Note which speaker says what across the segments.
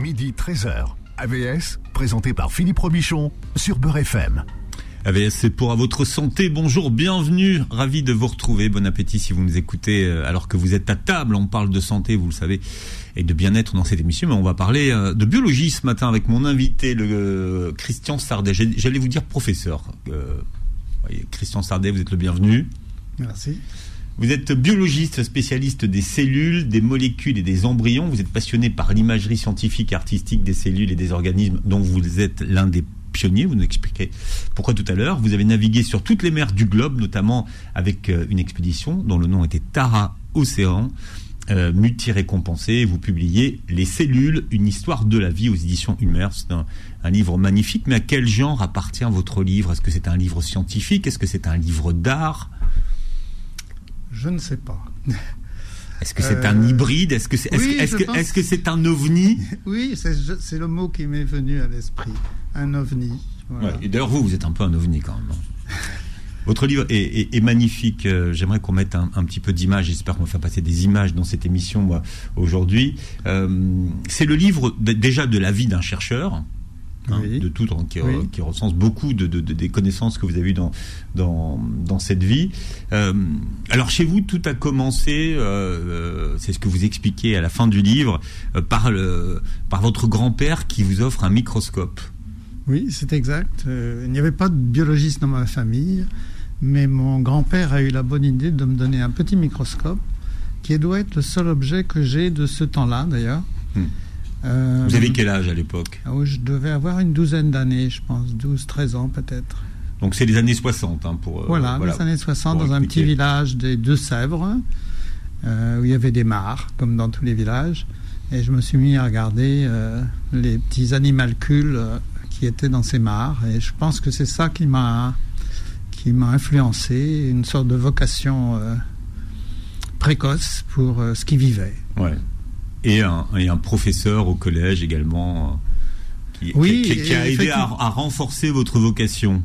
Speaker 1: midi 13h. AVS, présenté par Philippe Robichon sur Beurre FM.
Speaker 2: AVS, c'est pour à votre santé. Bonjour, bienvenue. Ravi de vous retrouver. Bon appétit si vous nous écoutez euh, alors que vous êtes à table. On parle de santé, vous le savez, et de bien-être dans cette émission. Mais on va parler euh, de biologie ce matin avec mon invité, le euh, Christian Sardet. J'allais vous dire professeur. Christian Sardet, vous êtes le bienvenu.
Speaker 3: Merci.
Speaker 2: Vous êtes biologiste, spécialiste des cellules, des molécules et des embryons. Vous êtes passionné par l'imagerie scientifique artistique des cellules et des organismes dont vous êtes l'un des pionniers. Vous nous expliquerez pourquoi tout à l'heure. Vous avez navigué sur toutes les mers du globe, notamment avec euh, une expédition dont le nom était Tara Océan. Euh, multi-récompensé, vous publiez Les cellules, une histoire de la vie aux éditions Humer. C'est un, livre magnifique, mais à quel genre appartient votre livre? Est-ce que c'est un livre scientifique? Est-ce que c'est un livre d'art?
Speaker 3: Je ne sais pas.
Speaker 2: Est-ce que c'est un hybride? Est-ce que c'est est -ce est un ovni?
Speaker 3: Oui, c'est le mot qui m'est venu à l'esprit. Un ovni.
Speaker 2: et d'ailleurs, vous, vous êtes un peu un ovni quand même. Hein. Votre livre est, magnifique. Euh, j'aimerais qu'on mette un, petit peu d'images. J'espère qu'on va faire passer des images dans cette émission aujourd'hui. Euh, c'est le livre déjà de la vie d'un chercheur. Hein, de tout, qui, recense beaucoup de, des connaissances que vous avez eues dans, dans, cette vie. Euh, alors chez vous, tout a commencé, euh, euh, c'est ce que vous expliquez à la fin du livre, par, le, par votre grand-père qui vous offre un microscope.
Speaker 3: Oui, c'est exact. il n'y avait pas de biologiste dans ma famille, mais mon grand-père a eu la bonne idée de me donner un petit microscope qui doit être le seul objet que j'ai de ce temps-là d'ailleurs. Hmm.
Speaker 2: Euh, Vous avez quel âge à l'époque?
Speaker 3: ah Je devais avoir une douzaine d'années, je pense, 12, 13 ans peut-être.
Speaker 2: Donc c'est les années 60 hein, pour...
Speaker 3: Euh, voilà, les années 60 dans un petit village des Deux-Sèvres, euh, où il y avait des mares, comme dans tous les villages. Et je me suis mis à regarder les petits animalcules qui étaient dans ces mares. Et je pense que c'est ça qui m'a qui m'a influencé, une sorte de vocation précoce pour ce qui vivait.
Speaker 2: Ouais et un, et un professeur au collège également. Euh, qui, oui, qui, a aidé à, renforcer votre vocation.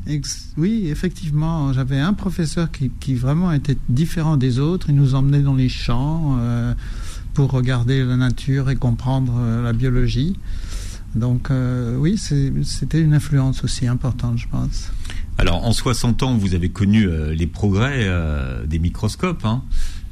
Speaker 3: oui, effectivement, j'avais un professeur qui, qui, vraiment était différent des autres. Il nous emmenait dans les champs euh, pour regarder la nature et comprendre euh, la biologie. Donc oui, c'était une influence aussi importante, je pense.
Speaker 2: Alors en 60 ans, vous avez connu les progrès des microscopes. Hein.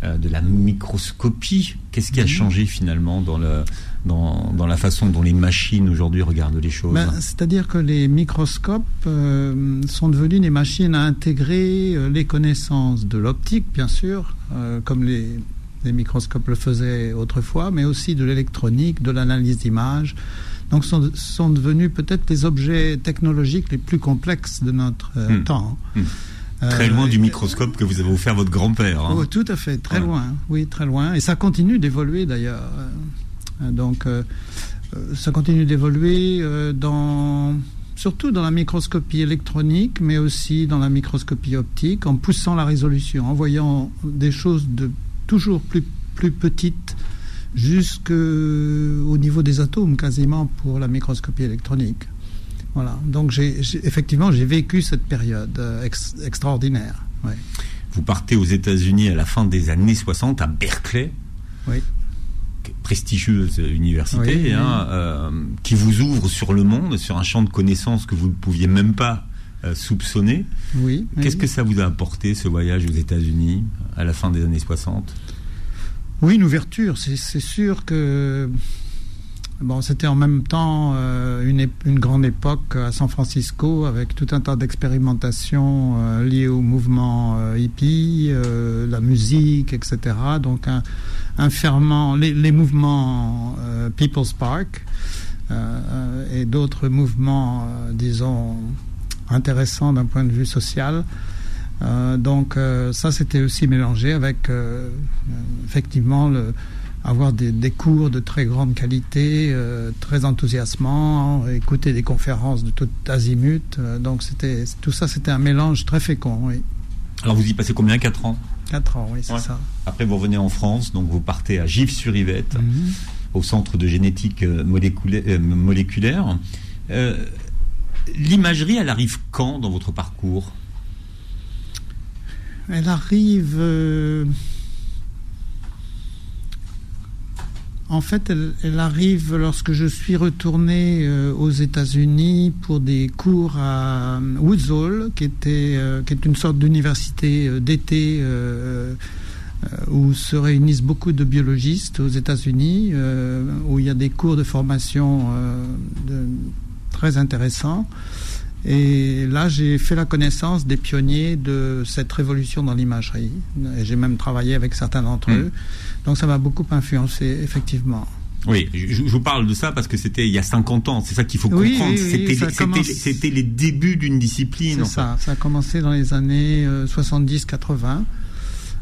Speaker 2: Euh, de la microscopie. Qu'est-ce qui a mhm. changé finalement dans, le, dans, dans, la façon dont les machines aujourd'hui regardent les choses
Speaker 3: ben, C'est-à-dire que les microscopes euh, sont devenus des machines à intégrer euh, les connaissances de l'optique, bien sûr, comme les, les, microscopes le faisaient autrefois, mais aussi de l'électronique, de l'analyse d'images. Donc, sont, sont devenus peut-être les objets technologiques les plus complexes de notre hmm. temps. Hmm.
Speaker 2: Très loin du euh, microscope que vous avez offert votre grand-père. Hein.
Speaker 3: Oh, tout à fait, très loin, oui, très loin. Et ça continue d'évoluer d'ailleurs. Euh, donc, euh, ça continue d'évoluer dans surtout dans la microscopie électronique, mais aussi dans la microscopie optique, en poussant la résolution, en voyant des choses de toujours plus, plus petites jusqu'au niveau des atomes quasiment pour la microscopie électronique. Voilà. Donc, j'ai, effectivement, j'ai vécu cette période euh, extraordinaire.
Speaker 2: Vous partez aux États-Unis à la fin des années 60 à Berkeley.
Speaker 3: Oui.
Speaker 2: Prestigieuse université, hein, euh, qui vous ouvre sur le monde, sur un champ de connaissances que vous ne pouviez même pas euh, soupçonner.
Speaker 3: Oui.
Speaker 2: Qu'est-ce que ça vous a apporté, ce voyage aux États-Unis, à la fin des années 60
Speaker 3: Oui, une ouverture. C'est sûr que Bon, c'était en même temps euh, une, une, grande époque à San Francisco avec tout un tas d'expérimentations euh, liées au mouvement euh, hippie, la musique, etc. Donc un, un ferment, les, les mouvements People's Park et d'autres mouvements, disons, intéressants d'un point de vue social. donc ça, c'était aussi mélangé avec effectivement le avoir des, cours de très grande qualité, euh, très enthousiasmants, écouter des conférences de tout azimut. Euh, donc c'était tout ça, c'était un mélange très fécond. Oui.
Speaker 2: Alors vous y passez combien 4 ans?
Speaker 3: 4 ans, oui, c'est ça.
Speaker 2: Après vous revenez en France, donc vous partez à Givres-sur-Yvette, mhm. au centre de génétique euh, moléculaire. L'imagerie, elle arrive quand dans votre parcours?
Speaker 3: Elle arrive En fait, elle, arrive lorsque je suis retourné euh, aux États-Unis pour des cours à Woods Hole, qui, était, qui est une sorte d'université d'été où se réunissent beaucoup de biologistes aux États-Unis, où il y a des cours de formation très intéressants. Et là, j'ai fait la connaissance des pionniers de cette révolution dans l'imagerie. Et j'ai même travaillé avec certains d'entre hmm. eux. Donc ça m'a beaucoup influencé, effectivement.
Speaker 2: Oui, je, vous parle de ça parce que c'était il y a 50 ans. C'est ça qu'il faut comprendre. c'était les débuts d'une discipline.
Speaker 3: C'est ça. Ça a commencé dans les années 70-80 euh,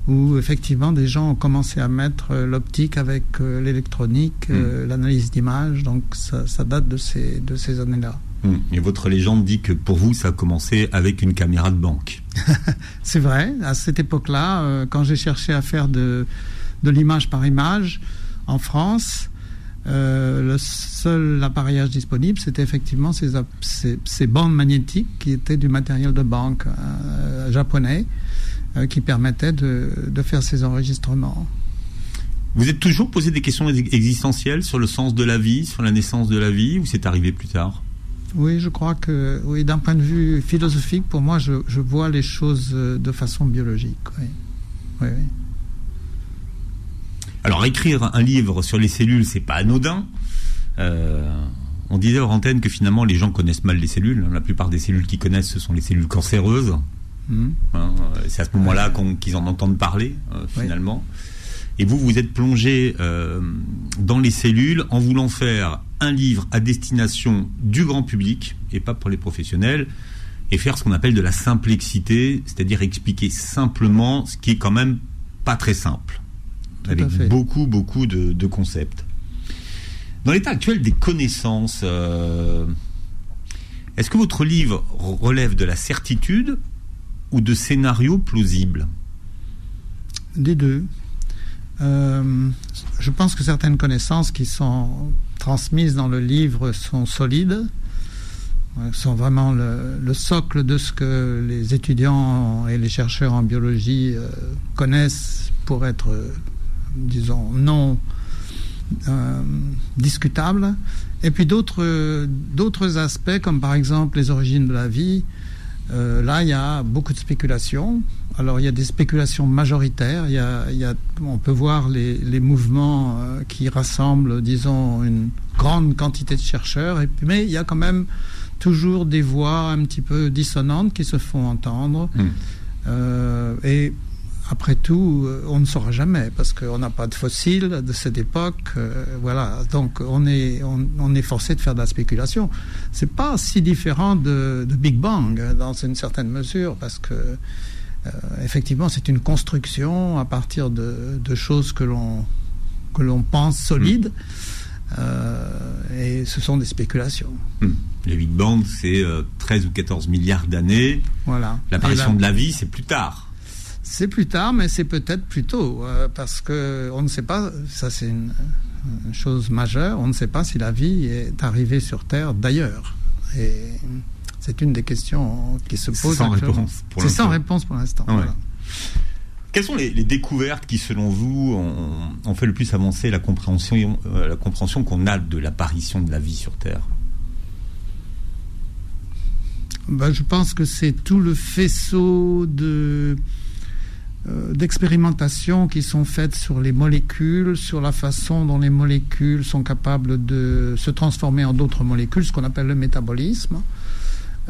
Speaker 3: où effectivement des gens ont commencé à mettre euh, l'optique avec euh, l'électronique, hmm. l'analyse d'image. Donc ça, ça, date de ces, de ces années-là.
Speaker 2: Hmm. Et votre légende dit que pour vous, ça a commencé avec une caméra de banque.
Speaker 3: c'est vrai. À cette époque-là, euh, quand j'ai cherché à faire de, de l'image par image en France, euh, le seul appareillage disponible, c'était effectivement ces, ces, bandes magnétiques qui étaient du matériel de banque euh, japonais qui permettaient de, de faire ces enregistrements.
Speaker 2: Vous êtes toujours posé des questions existentielles sur le sens de la vie, sur la naissance de la vie, ou c'est arrivé plus tard?
Speaker 3: Oui, je crois que, oui, d'un point de vue philosophique, pour moi, je, vois les choses euh, de façon biologique. Oui.
Speaker 2: Alors, écrire un livre sur les cellules, c'est pas anodin. Euh, on disait hors antenne que finalement, les gens connaissent mal les cellules. La plupart des cellules qu'ils connaissent, ce sont les cellules cancéreuses. Mmh. Hein, c'est à ce moment-là qu'ils en entendent parler, euh, finalement. Et vous, vous êtes plongé dans les cellules en voulant faire un livre à destination du grand public et pas pour les professionnels et faire ce qu'on appelle de la simplexité, c'est-à-dire expliquer simplement ce qui est quand même pas très simple, avec beaucoup beaucoup de, concepts. Dans l'état actuel des connaissances, euh, est-ce que votre livre relève de la certitude ou de scénarios plausibles?
Speaker 3: Des deux. Euh, je pense que certaines connaissances qui sont transmises dans le livre sont solides, euh, sont vraiment le, socle de ce que les étudiants et les chercheurs en biologie euh, connaissent pour être, disons, non discutables. Et puis d'autres, d'autres aspects, comme par exemple les origines de la vie, là, il y a beaucoup de spéculations. Alors il y a des spéculations majoritaires. Il y a, on peut voir les, mouvements euh, qui rassemblent, disons, une grande quantité de chercheurs. Et, mais il y a quand même toujours des voix un petit peu dissonantes qui se font entendre. Hmm. Euh, et après tout, euh, on ne saura jamais parce qu'on n'a pas de fossiles de cette époque. voilà, donc on est, on, est forcé de faire de la spéculation. C'est pas si différent de, de Big Bang dans une certaine mesure parce que euh, effectivement, c'est une construction à partir de, choses que l'on que l'on pense solides. Hmm. Euh, et ce sont des spéculations.
Speaker 2: Hmm. Le Big Bang, c'est 13 euh, ou 14 milliards d'années. Voilà. L'apparition de la vie, c'est plus tard.
Speaker 3: C'est plus tard, mais c'est peut-être plus tôt, parce que on ne sait pas. Ça, c'est une, chose majeure. On ne sait pas si la vie est arrivée sur Terre d'ailleurs. Et c'est une des questions qui se posent.
Speaker 2: Sans réponse
Speaker 3: C'est sans réponse pour l'instant.
Speaker 2: Quelles sont les, découvertes qui, selon vous, ont, fait le plus avancer la compréhension, euh, la compréhension qu'on a de l'apparition de la vie sur Terre?
Speaker 3: Ben, Je pense que c'est tout le faisceau de euh, d'expérimentations qui sont faites sur les molécules, sur la façon dont les molécules sont capables de se transformer en d'autres molécules, ce qu'on appelle le métabolisme.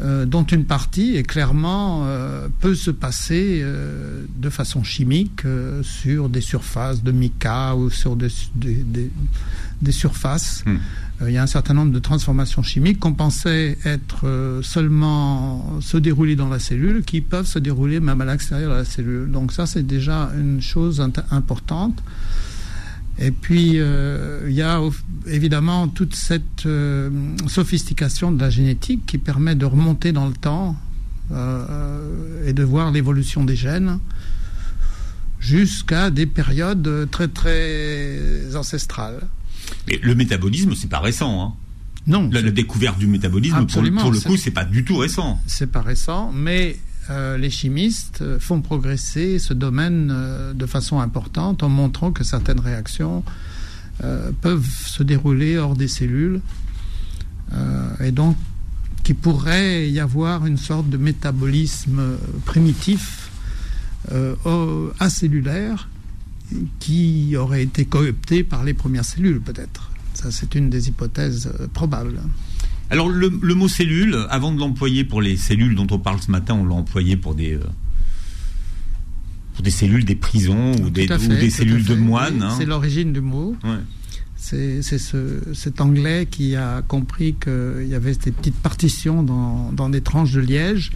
Speaker 3: Euh, dont une partie est clairement euh, peut se passer euh, de façon chimique sur des surfaces de mica ou sur des, des, surfaces. Hmm. Il y a un certain nombre de transformations chimiques qu'on pensait être seulement se dérouler dans la cellule, qui peuvent se dérouler même à l'extérieur de la cellule. Donc ça, c'est déjà une chose importante. Et puis, euh, il y a évidemment toute cette euh, sophistication de la génétique qui permet de remonter dans le temps euh, et de voir l'évolution des gènes jusqu'à des périodes très très ancestrales.
Speaker 2: Mais le métabolisme, c'est pas récent. Hein
Speaker 3: non.
Speaker 2: La, découverte du métabolisme, pour, pour, le coup, c'est pas du tout récent.
Speaker 3: C'est pas récent, mais euh, les chimistes font progresser ce domaine euh, de façon importante en montrant que certaines réactions peuvent se dérouler hors des cellules. et donc, qu'il pourrait y avoir une sorte de métabolisme primitif acellulaire qui aurait été coopté par les premières cellules, peut-être. Ça, c'est une des hypothèses probables.
Speaker 2: Alors le, mot cellule, avant de l'employer pour les cellules dont on parle ce matin, on l'a employé pour des, euh, pour des cellules des prisons ou des, des cellules de moines.
Speaker 3: Hein. C'est l'origine du mot. C'est ce, cet anglais qui a compris qu'il y avait des petites partitions dans, dans, des tranches de liège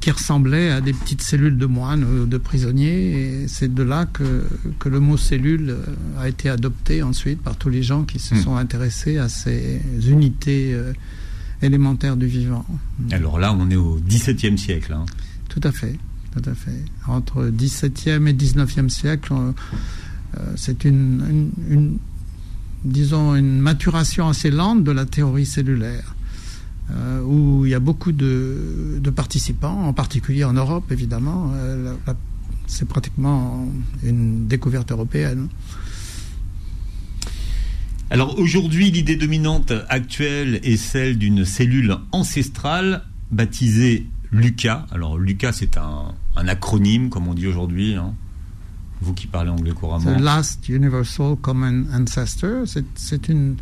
Speaker 3: qui ressemblaient à des petites cellules de moines ou de prisonniers. Et c'est de là que, que, le mot cellule a été adopté ensuite par tous les gens qui se hmm. sont intéressés à ces unités euh, élémentaire du vivant.
Speaker 2: Alors là, on est au XVIIe siècle. Hein.
Speaker 3: Tout à fait, tout à fait. Entre XVIIe et XIXe siècle, euh, c'est une, disons, une maturation assez lente de la théorie cellulaire. Euh, où il y a beaucoup de, participants, en particulier en Europe, évidemment. Euh, c'est pratiquement une découverte européenne.
Speaker 2: Alors aujourd'hui, l'idée dominante actuelle est celle d'une cellule ancestrale baptisée LUCA. Alors LUCA, c'est un, acronyme, comme on dit aujourd'hui. Hein. Vous qui parlez anglais couramment.
Speaker 3: The Last Universal Common Ancestor. C'est une,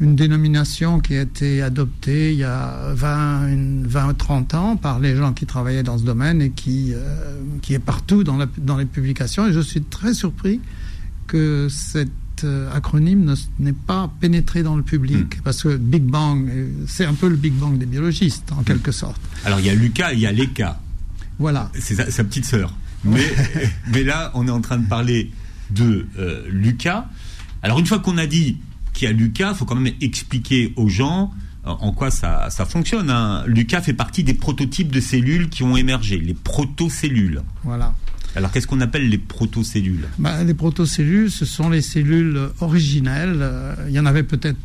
Speaker 3: une dénomination qui a été adoptée il y a 20, 20 30 ans par les gens qui travaillaient dans ce domaine et qui, euh, qui est partout dans, la, dans les publications. Et je suis très surpris que cette euh, acronyme n'est pas pénétré dans le public, hmm. parce que Big Bang, euh, c'est un peu le Big Bang des biologistes, en hmm. quelque sorte.
Speaker 2: Alors il y a Lucas, il y a Leka.
Speaker 3: Voilà.
Speaker 2: C'est sa, petite sœur. Mais, mais là, on est en train de parler de euh, Lucas. Alors une fois qu'on a dit qu'il y a Lucas, il faut quand même expliquer aux gens en quoi ça, ça fonctionne. Hein. Lucas fait partie des prototypes de cellules qui ont émergé, les protocellules.
Speaker 3: Voilà.
Speaker 2: Alors qu'est-ce qu'on appelle les protocellules?
Speaker 3: Bah, Les protocellules, ce sont les cellules originelles. Euh, il y en avait peut-être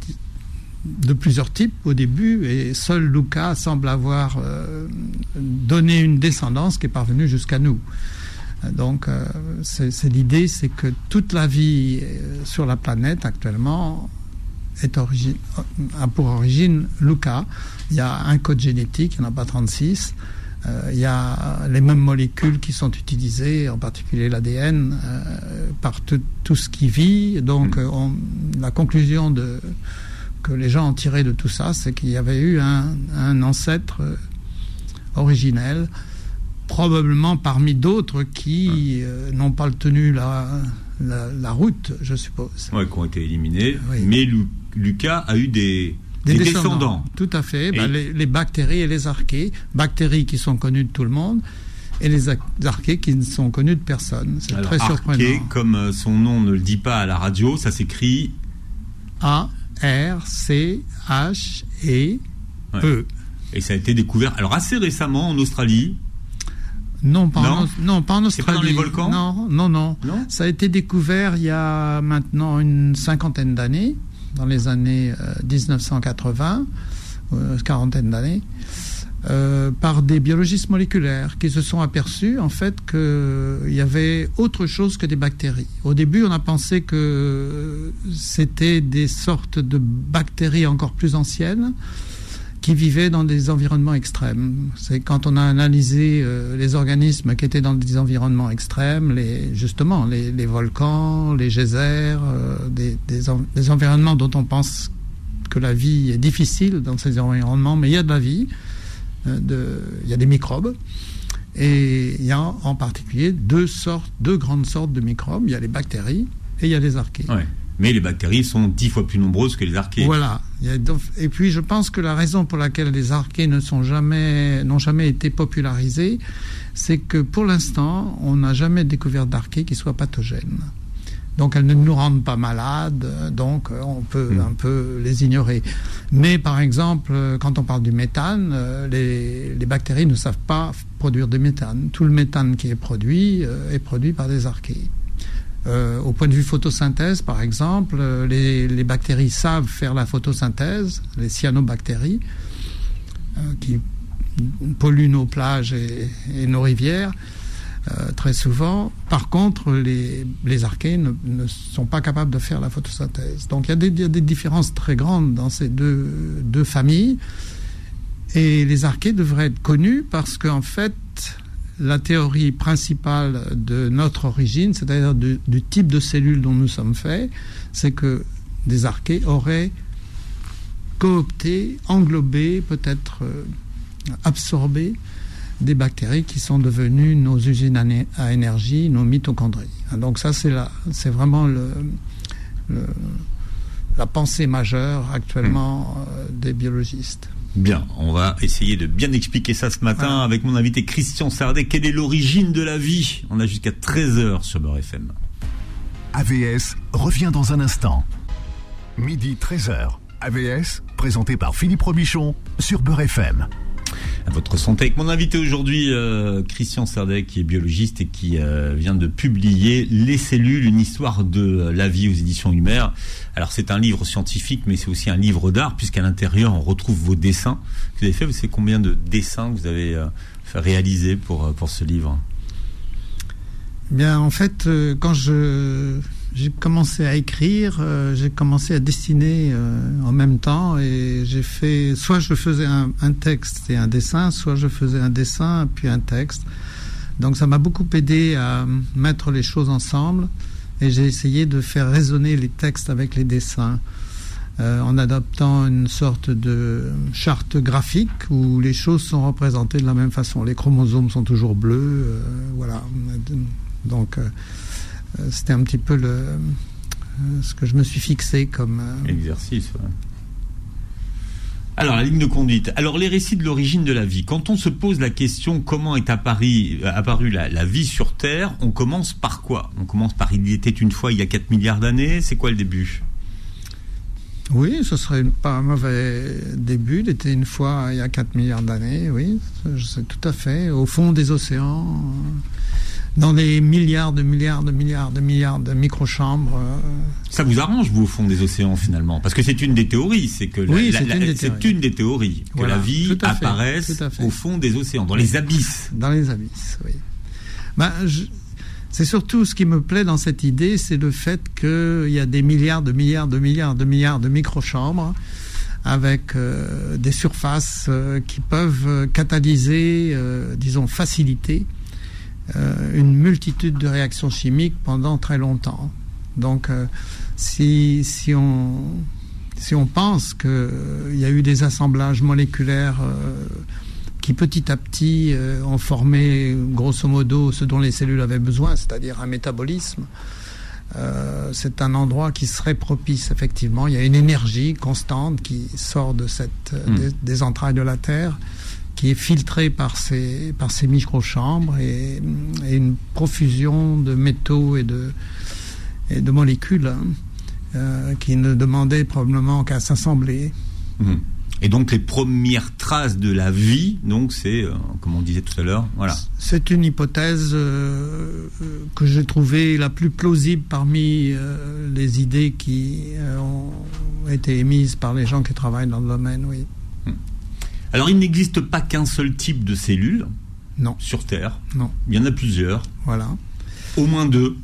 Speaker 3: de plusieurs types au début, et seul Luca semble avoir euh, donné une descendance qui est parvenue jusqu'à nous. Donc, euh, c'est l'idée, c'est que toute la vie sur la planète actuellement est a pour origine Luca. Il y a un code génétique, il n'y en a pas 36. Euh, il y a les mêmes molécules qui sont utilisées, en particulier l'ADN, euh, par tout, ce qui vit. Donc, mm. euh, la conclusion de, que les gens ont tiré de tout ça, c'est qu'il y avait eu un, ancêtre originel, probablement parmi d'autres qui n'ont pas tenu la, la, route, je suppose.
Speaker 2: Oui, qui ont été éliminés. Mais Lucas a eu des,
Speaker 3: des, descendants. Tout à fait. Bah, les, bactéries et les archées. Bactéries qui sont connues de tout le monde et les archées qui ne sont connues de personne. C'est très surprenant. Archée,
Speaker 2: comme euh, son nom ne le dit pas à la radio, ça s'écrit
Speaker 3: A R C H E E.
Speaker 2: Et ça a été découvert alors assez récemment en Australie.
Speaker 3: Non, pas, En, non, pas en Australie.
Speaker 2: Pas dans les volcans
Speaker 3: non, non, non, non. Ça a été découvert il y a maintenant une cinquantaine d'années dans les années 1980, euh, euh, quarantaine d'années, euh, par des biologistes moléculaires qui se sont aperçus en fait qu'il y avait autre chose que des bactéries. Au début, on a pensé que c'était des sortes de bactéries encore plus anciennes qui vivaient dans des environnements extrêmes. C'est quand on a analysé euh, les organismes qui étaient dans des environnements extrêmes, les, justement les, volcans, les geysers, euh, des, environnements dont on pense que la vie est difficile dans ces environnements, mais il y a de la vie, euh, il y a des microbes. Et il y a en particulier deux sortes, deux grandes sortes de microbes. Il y a les bactéries et il y a les archées
Speaker 2: mais les bactéries sont dix fois plus nombreuses que les archées.
Speaker 3: Voilà. Et puis je pense que la raison pour laquelle les archées ne sont jamais, n'ont jamais été popularisées, c'est que pour l'instant, on n'a jamais découvert d'archées qui soient pathogènes. Donc elles ne nous rendent pas malades, donc on peut hmm. un peu les ignorer. Mais par exemple, quand on parle du méthane, euh, les, les, bactéries ne savent pas produire de méthane. Tout le méthane qui est produit euh, est produit par des archées. Euh, au point de vue photosynthèse, par exemple, euh, les, bactéries savent faire la photosynthèse, les cyanobactéries, euh, qui polluent nos plages et, nos rivières. très souvent. Par contre, les, archées ne, sont pas capables de faire la photosynthèse. Donc il y a des, différences très grandes dans ces deux, familles. Et les archées devraient être connus parce qu'en fait, la théorie principale de notre origine, c'est-à-dire du, type de cellules dont nous sommes faits, c'est que des archées auraient coopté, englobé, peut-être euh, absorbé des bactéries qui sont devenues nos usines à énergie, nos mitochondries. Donc ça, c'est vraiment la pensée majeure actuellement euh, des biologistes.
Speaker 2: Bien, on va essayer de bien expliquer ça ce matin voilà. avec mon invité Christian Sardet. Quelle est l'origine de la vie? On a jusqu'à 13h sur Beurre FM.
Speaker 1: AVS revient dans un instant. Midi 13h. AVS, présenté par Philippe Robichon sur Beurre FM
Speaker 2: votre santé avec mon invité aujourd'hui, euh, Christian Sardet, qui est biologiste et qui euh, vient de publier Les cellules, une histoire de la vie aux éditions Humer. Alors c'est un livre scientifique, mais c'est aussi un livre d'art, puisqu'à l'intérieur on retrouve vos dessins. Vous avez fait, vous savez combien de dessins vous avez euh, réalisé pour, pour ce livre?
Speaker 3: Bien, en fait, euh, quand je j'ai commencé à écrire, euh, j'ai commencé à dessiner euh, en même temps et j'ai fait soit je faisais un, texte et un dessin, soit je faisais un dessin puis un texte. Donc ça m'a beaucoup aidé à mettre les choses ensemble et j'ai essayé de faire résonner les textes avec les dessins euh, en adoptant une sorte de charte graphique où les choses sont représentées de la même façon. Les chromosomes sont toujours bleus, voilà. Donc c'était un petit peu le, ce que je me suis fixé comme
Speaker 2: exercice. Ouais. Alors, la ligne de conduite. Alors, les récits de l'origine de la vie. Quand on se pose la question comment est apparu, apparu la, la, vie sur Terre, on commence par quoi? On commence par il y était une fois il y a 4 milliards d'années. C'est quoi le début?
Speaker 3: Oui, ce serait pas un mauvais début. Il était une fois il y a 4 milliards d'années, oui, c'est tout à fait. Au fond des océans, dans des milliards de milliards de milliards de milliards de microchambres. Euh...
Speaker 2: Ça vous arrange, vous, au fond des océans, finalement? Parce que c'est une des théories, c'est que la,
Speaker 3: oui,
Speaker 2: la, une, des une, des théories, que voilà, la vie apparaisse au fond des océans, dans les abysses.
Speaker 3: Dans les abysses, oui. Ben, je... C'est surtout ce qui me plaît dans cette idée, c'est le fait qu'il y a des milliards de milliards de milliards de milliards de microchambres avec euh, des surfaces euh, qui peuvent catalyser, euh, disons, faciliter une multitude de réactions chimiques pendant très longtemps. Donc, euh, si, si, on, si on pense qu'il euh, y a eu des assemblages moléculaires euh, qui petit à petit euh, ont formé grosso modo ce dont les cellules avaient besoin, c'est-à-dire un métabolisme, euh, c'est un endroit qui serait propice, effectivement. Il y a une énergie constante qui sort de cette, mmh. des, des entrailles de la Terre qui est filtré par ces, par ces microchambres et, et, une profusion de métaux et de, et de molécules hein, euh, qui ne demandaient probablement qu'à s'assembler.
Speaker 2: Mmh. Et donc les premières traces de la vie, donc c'est, euh, comme on disait tout à l'heure, voilà.
Speaker 3: C'est une hypothèse euh, que j'ai trouvée la plus plausible parmi euh, les idées qui ont été émises par les gens qui travaillent dans le domaine, oui.
Speaker 2: Alors, il n'existe pas qu'un seul type de cellule
Speaker 3: non.
Speaker 2: sur Terre.
Speaker 3: Non.
Speaker 2: Il y en a plusieurs.
Speaker 3: Voilà.
Speaker 2: Au moins deux.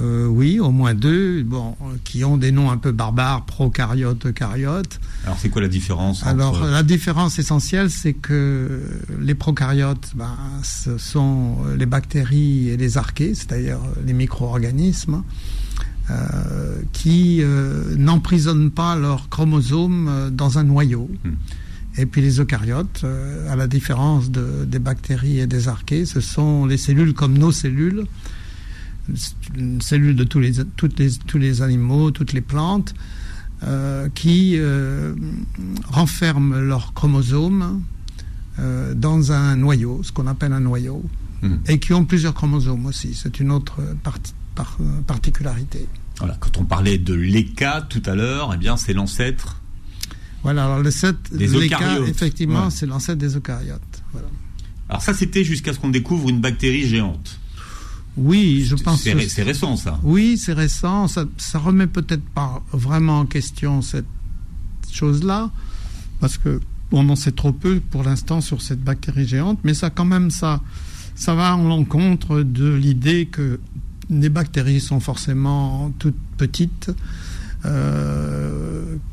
Speaker 3: Euh, oui, au moins deux, bon, qui ont des noms un peu barbares, prokaryotes, eucaryotes.
Speaker 2: Alors, c'est quoi la différence entre...
Speaker 3: Alors, la différence essentielle, c'est que les prokaryotes, ben, ce sont les bactéries et les archées, c'est-à-dire les micro-organismes, euh, qui euh, n'emprisonnent pas leurs chromosomes dans un noyau. Hmm. Et puis les eucaryotes, euh, à la différence de, des bactéries et des archées, ce sont les cellules comme nos cellules, une cellule de tous les, toutes les, tous les animaux, toutes les plantes, euh, qui euh, renferment leurs chromosomes dans un noyau, ce qu'on appelle un noyau, mmh. et qui ont plusieurs chromosomes aussi. C'est une autre par, particularité.
Speaker 2: Voilà, quand on parlait de l'ECA tout à l'heure, eh bien c'est l'ancêtre
Speaker 3: voilà, alors le 7,
Speaker 2: des eucaryotes.
Speaker 3: effectivement, ouais. c'est l'ancêtre des eucaryotes. Voilà.
Speaker 2: Alors ça, c'était jusqu'à ce qu'on découvre une bactérie géante.
Speaker 3: Oui, je pense.
Speaker 2: C'est ré récent, ça.
Speaker 3: Oui, c'est récent. Ça, ça remet peut-être pas vraiment en question cette chose-là, parce que on en sait trop peu pour l'instant sur cette bactérie géante, mais ça, quand même, ça, ça va en l'encontre de l'idée que les bactéries sont forcément toutes petites,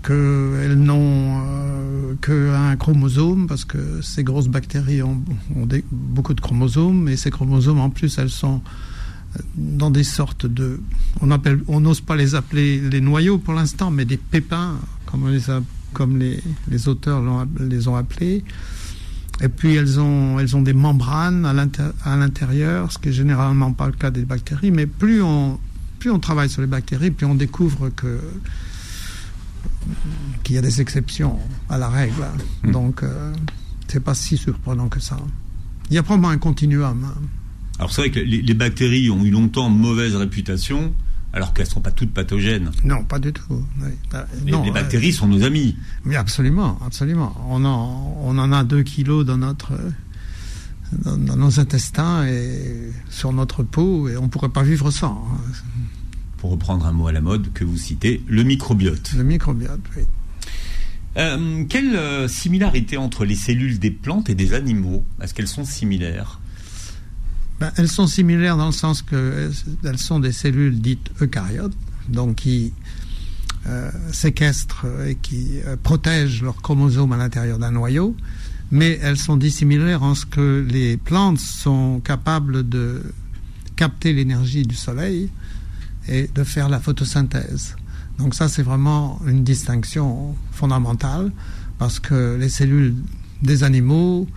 Speaker 3: qu'elles n'ont euh, qu'un chromosome, parce que ces grosses bactéries ont, beaucoup de chromosomes, et ces chromosomes, en plus, elles sont dans des sortes de... On n'ose pas les appeler les noyaux pour l'instant, mais des pépins, comme, les auteurs les ont appelés. Et puis elles ont, elles ont des membranes à l'intérieur, ce qui est généralement pas le cas des bactéries. Mais plus on, plus on travaille sur les bactéries, plus on découvre que qu'il y a des exceptions à la règle. Hmm. Donc euh, c'est pas si surprenant que ça. Il y a probablement un continuum. Hein.
Speaker 2: Alors c'est vrai que les, bactéries ont eu longtemps mauvaise réputation alors qu'elles ne sont pas toutes pathogènes.
Speaker 3: Non, pas du tout.
Speaker 2: les, euh, bactéries sont nos amis.
Speaker 3: Mais absolument, absolument. On en, on en a 2 kilos dans notre dans, nos intestins et sur notre peau et on ne pourrait pas vivre sans. Hein.
Speaker 2: Pour reprendre un mot à la mode que vous citez, le microbiote.
Speaker 3: Le microbiote, oui.
Speaker 2: Euh, quelle euh, similarité entre les cellules des plantes et des animaux? Est-ce qu'elles sont similaires?
Speaker 3: Ben, elles sont similaires dans le sens qu'elles sont des cellules dites eucaryotes, donc qui euh, séquestrent et qui euh, protègent leurs chromosomes à l'intérieur d'un noyau, mais elles sont dissimilaires en ce que les plantes sont capables de capter l'énergie du soleil et de faire la photosynthèse. Donc ça, c'est vraiment une distinction fondamentale parce que les cellules des animaux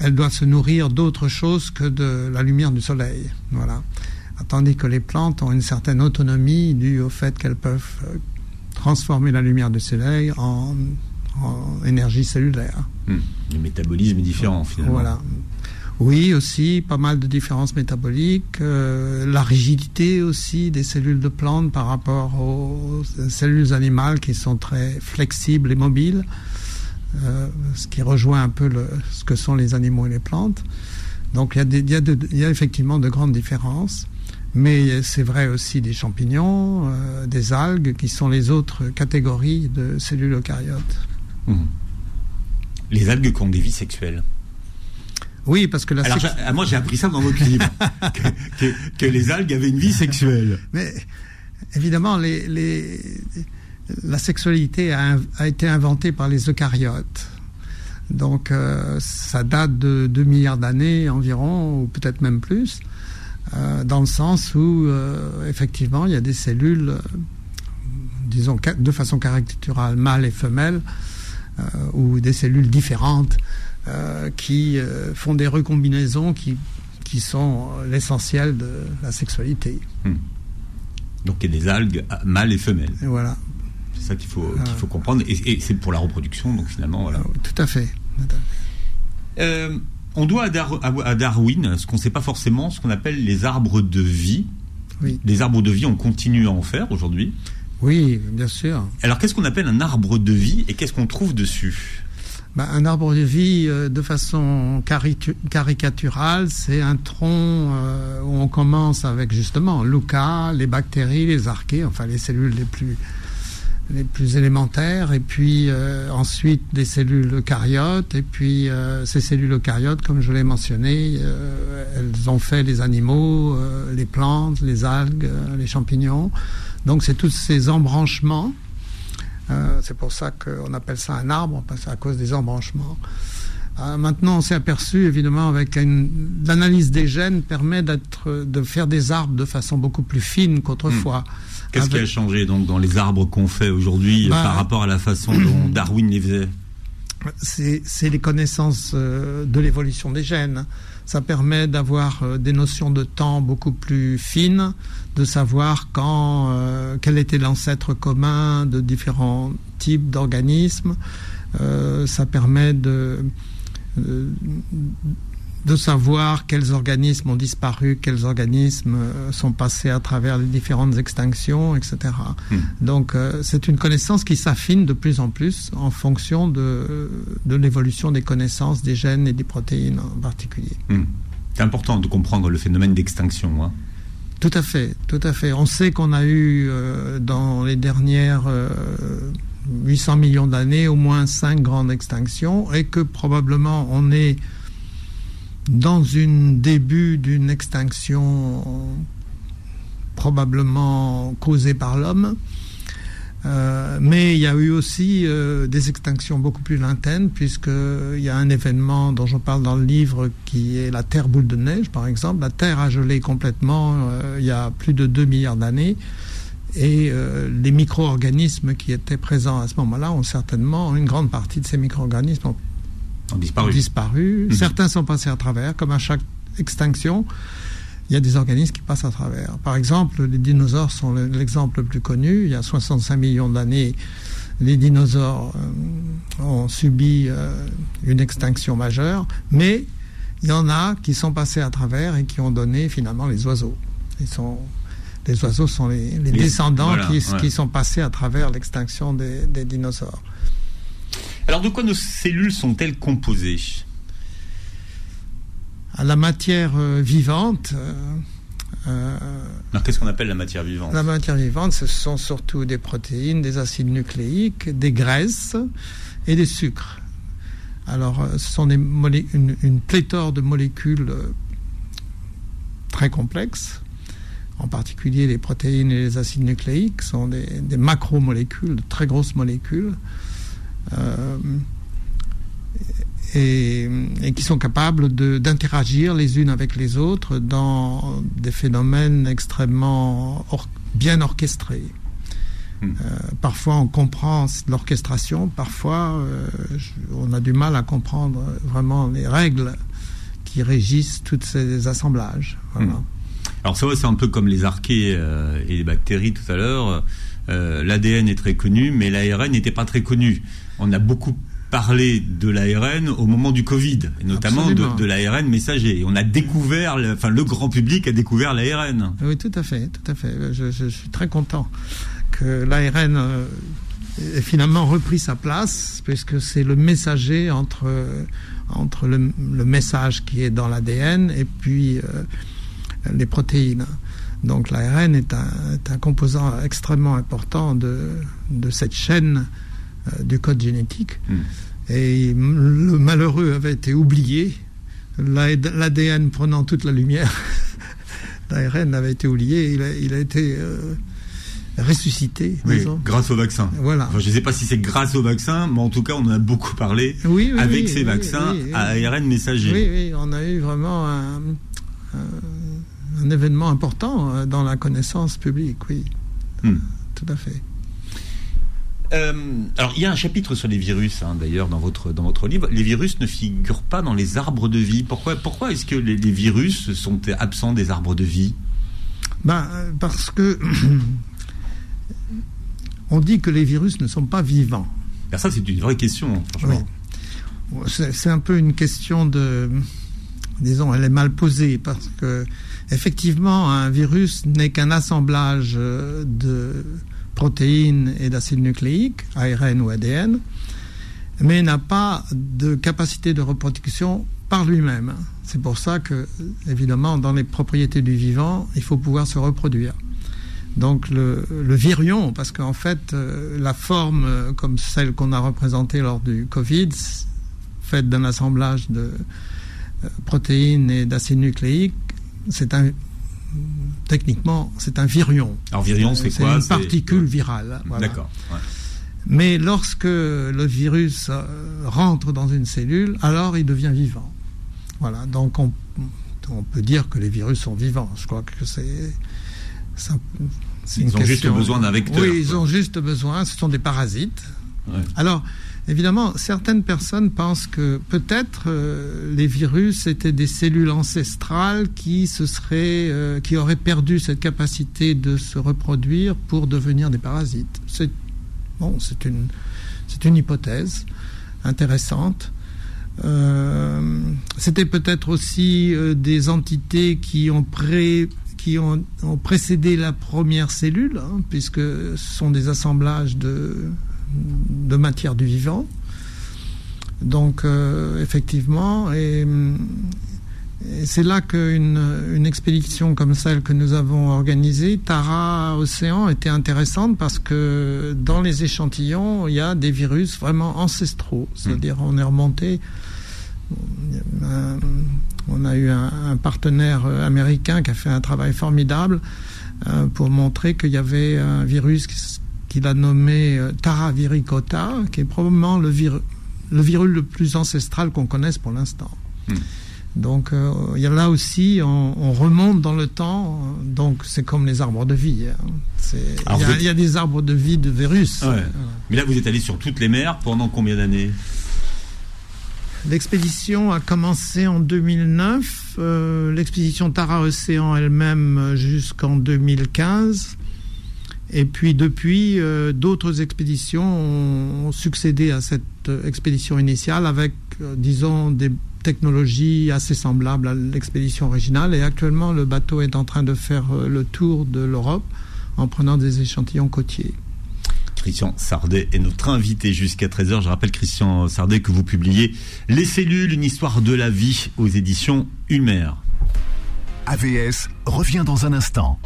Speaker 3: elles doivent se nourrir d'autre chose que de la lumière du soleil. Voilà. Tandis que les plantes ont une certaine autonomie due au fait qu'elles peuvent euh, transformer la lumière du soleil en, énergie cellulaire.
Speaker 2: Hmm. Le métabolisme est différent finalement.
Speaker 3: Voilà. Oui, aussi, pas mal de différences métaboliques. Euh, la rigidité aussi des cellules de plantes par rapport aux cellules animales qui sont très flexibles et mobiles. Euh, ce qui rejoint un peu ce que sont les animaux et les plantes. Donc il y, a effectivement de grandes différences, mais c'est vrai aussi des champignons, euh, des algues, qui sont les autres catégories de cellules eucaryotes. Mmh.
Speaker 2: Les algues qui ont des vies sexuelles.
Speaker 3: Oui, parce que la
Speaker 2: Alors, moi j'ai appris ça dans votre livre, que, les algues avaient une vie sexuelle.
Speaker 3: Mais évidemment, les la sexualité a, été inventée par les eucaryotes. Donc euh, ça date de 2 milliards d'années environ, ou peut-être même plus, euh, dans le sens où euh, effectivement il y a des cellules, disons de façon caricaturale, mâles et femelles, ou des cellules différentes qui font des recombinaisons qui, qui sont l'essentiel de la sexualité. Hmm.
Speaker 2: Donc il y a des algues mâles et femelles.
Speaker 3: Et voilà.
Speaker 2: C'est ça qu'il faut, qu'il faut comprendre. Et, c'est pour la reproduction, donc finalement, voilà.
Speaker 3: Tout à fait.
Speaker 2: Euh, on doit à, Darwin ce qu'on ne sait pas forcément, ce qu'on appelle les arbres de vie. Oui. Les arbres de vie, on continue à en faire aujourd'hui.
Speaker 3: Oui, bien sûr.
Speaker 2: Alors, qu'est-ce qu'on appelle un arbre de vie et qu'est-ce qu'on trouve dessus?
Speaker 3: Ben, un arbre de vie, euh, de façon caricaturale, c'est un tronc euh, où on commence avec justement l'ouka, les bactéries, les archées, enfin les cellules les plus les plus élémentaires, et puis euh, ensuite des cellules eucaryotes, et puis ces cellules eucaryotes, comme je l'ai mentionné, elles ont fait les animaux, les plantes, les algues, les champignons. Donc c'est tous ces embranchements. c'est pour ça qu'on appelle ça un arbre, parce à cause des embranchements. maintenant, on s'est aperçu, évidemment, avec l'analyse des gènes permet d'être, de faire des arbres de façon beaucoup plus fine qu'autrefois. Hmm.
Speaker 2: Qu'est-ce qui a changé donc dans les arbres qu'on fait aujourd'hui bah, par rapport à la façon dont Darwin les faisait?
Speaker 3: C'est les connaissances euh, de l'évolution des gènes. Ça permet d'avoir euh, des notions de temps beaucoup plus fines, de savoir quand, euh, quel était l'ancêtre commun de différents types d'organismes. ça permet de, de savoir quels organismes ont disparu, quels organismes euh, sont passés à travers les différentes extinctions, etc. Hmm. Donc euh, c'est une connaissance qui s'affine de plus en plus en fonction de, de l'évolution des connaissances des gènes et des protéines en particulier. Hmm.
Speaker 2: C'est important de comprendre le phénomène d'extinction. Hein.
Speaker 3: Tout à fait, tout à fait. On sait qu'on a eu euh, dans les dernières 800 millions d'années au moins cinq grandes extinctions et que probablement on est dans une début d'une extinction probablement causée par l'homme. Euh, mais il y a eu aussi euh, des extinctions beaucoup plus lointaines, puisqu'il y a un événement dont je parle dans le livre qui est la Terre boule de neige, par exemple. La Terre a gelé complètement euh, il y a plus de 2 milliards d'années. Et les micro-organismes qui étaient présents à ce moment-là ont certainement, une grande partie de ces micro-organismes ont, disparu. Mhm. Certains sont passés à travers, comme à chaque extinction il y a des organismes qui passent à travers. Par exemple, les dinosaures sont l'exemple le plus connu. Il y a 65 millions d'années, les dinosaures euh, ont subi euh, une extinction majeure, mais il y en a qui sont passés à travers et qui ont donné finalement les oiseaux. Ils sont, les oiseaux sont les, descendants qui, sont passés à travers l'extinction des, des dinosaures.
Speaker 2: Alors de quoi nos cellules sont-elles composées?
Speaker 3: La matière euh, vivante. Euh,
Speaker 2: euh, Alors qu'est-ce qu'on appelle la matière vivante?
Speaker 3: La matière vivante, ce sont surtout des protéines, des acides nucléiques, des graisses et des sucres. Alors, ce sont des une, une, pléthore de molécules très complexes. En particulier, les protéines et les acides nucléiques sont des, des macromolécules, de très grosses molécules et, qui sont capables d'interagir les unes avec les autres dans des phénomènes extrêmement bien orchestrés. Hmm. Euh, parfois on comprend l'orchestration, parfois euh, on a du mal à comprendre vraiment les règles qui régissent tous ces assemblages. Hmm.
Speaker 2: Alors ça, c'est un peu comme les archées euh, et les bactéries tout à l'heure. L'ADN est très connu, mais l'ARN n'était pas très connu. On a beaucoup parler de l'ARN au moment du Covid, et notamment de, l'ARN messager. On a découvert, enfin le grand public a découvert l'ARN.
Speaker 3: Oui, tout à fait, tout à fait. Je, suis très content que l'ARN euh, ait finalement repris sa place, puisque c'est le messager entre, entre le, message qui est dans l'ADN et puis euh, les protéines. Donc l'ARN est un, composant extrêmement important de, de cette chaîne du code génétique. Hmm. Et le malheureux avait été oublié. L'ADN prenant toute la lumière, l'ARN avait été oublié. Il a, il a été euh, ressuscité.
Speaker 2: Oui, grâce au vaccin. Voilà. je ne sais pas si c'est grâce au vaccin, mais en tout cas, on en a beaucoup parlé avec ces vaccins à ARN messager.
Speaker 3: Oui, oui, on a eu vraiment un, un, événement important euh, dans la connaissance publique, oui. Hmm. Tout à fait.
Speaker 2: Euh, alors, il y a un chapitre sur les virus, hein, d'ailleurs, dans votre, dans votre livre. Les virus ne figurent pas dans les arbres de vie. Pourquoi, pourquoi est-ce que les, virus sont absents des arbres de vie?
Speaker 3: Ben, Parce que on dit que les virus ne sont pas vivants.
Speaker 2: Ben, ça, c'est une vraie question, franchement.
Speaker 3: C'est un peu une question de. Disons, elle est mal posée parce que, effectivement, un virus n'est qu'un assemblage de protéines et d'acides nucléiques, ARN ou ADN, mais n'a pas de capacité de reproduction par lui-même. C'est pour ça que, évidemment, dans les propriétés du vivant, il faut pouvoir se reproduire. Donc le, virion, parce qu'en fait, euh, la forme euh, comme celle qu'on a représentée lors du Covid, faite d'un assemblage de euh, protéines et d'acides nucléiques, c'est un techniquement, c'est un virion.
Speaker 2: Alors virion, c'est quoi
Speaker 3: C'est une particule virale.
Speaker 2: D'accord.
Speaker 3: Mais lorsque le virus euh, rentre dans une cellule, alors il devient vivant. Voilà. Donc on, peut dire que les virus sont vivants. Je crois que c'est.
Speaker 2: Ils ont juste besoin d'un vecteur.
Speaker 3: Oui, ils ont juste besoin. Ce sont des parasites. Alors, Évidemment, certaines personnes pensent que peut-être euh, les virus étaient des cellules ancestrales euh, qui auraient perdu cette capacité de se reproduire pour devenir des parasites. C'est une, hypothèse intéressante. Euh, c'était peut-être aussi des entités qui ont pré, qui ont, précédé la première cellule, hein, puisque ce sont des assemblages de de matière du vivant. Donc, euh, effectivement, et, c'est là qu'une une expédition comme celle que nous avons organisée, Tara Océan, était intéressante parce que dans les échantillons, il y a des virus vraiment ancestraux. C'est-à-dire, on est remonté. Euh, on a eu un, partenaire américain qui a fait un travail formidable pour montrer qu'il y avait un virus qu'il a nommé Taraviricota, qui est probablement le, le virus le plus ancestral qu'on connaisse pour l'instant. Hmm. Donc euh, il y a là aussi, on, remonte dans le temps, donc c'est comme les arbres de vie. Hein. Il y, a des arbres de vie de virus.
Speaker 2: Mais là, vous êtes allé sur toutes les mers pendant combien d'années?
Speaker 3: L'expédition a commencé en 2009, euh, l'expédition Tara Océan elle-même jusqu'en 2015. Et puis depuis, euh, d'autres expéditions ont, succédé à cette expédition initiale avec, disons, des technologie assez semblable à l'expédition originale. Et actuellement, le bateau est en train de faire euh, le tour de l'Europe en prenant des échantillons côtiers.
Speaker 2: Christian Sardet est notre invité jusqu'à 13h. Je rappelle, Christian Sardet, que vous publiez Les cellules, une histoire de la vie aux éditions Humer.
Speaker 1: AVS revient dans un instant.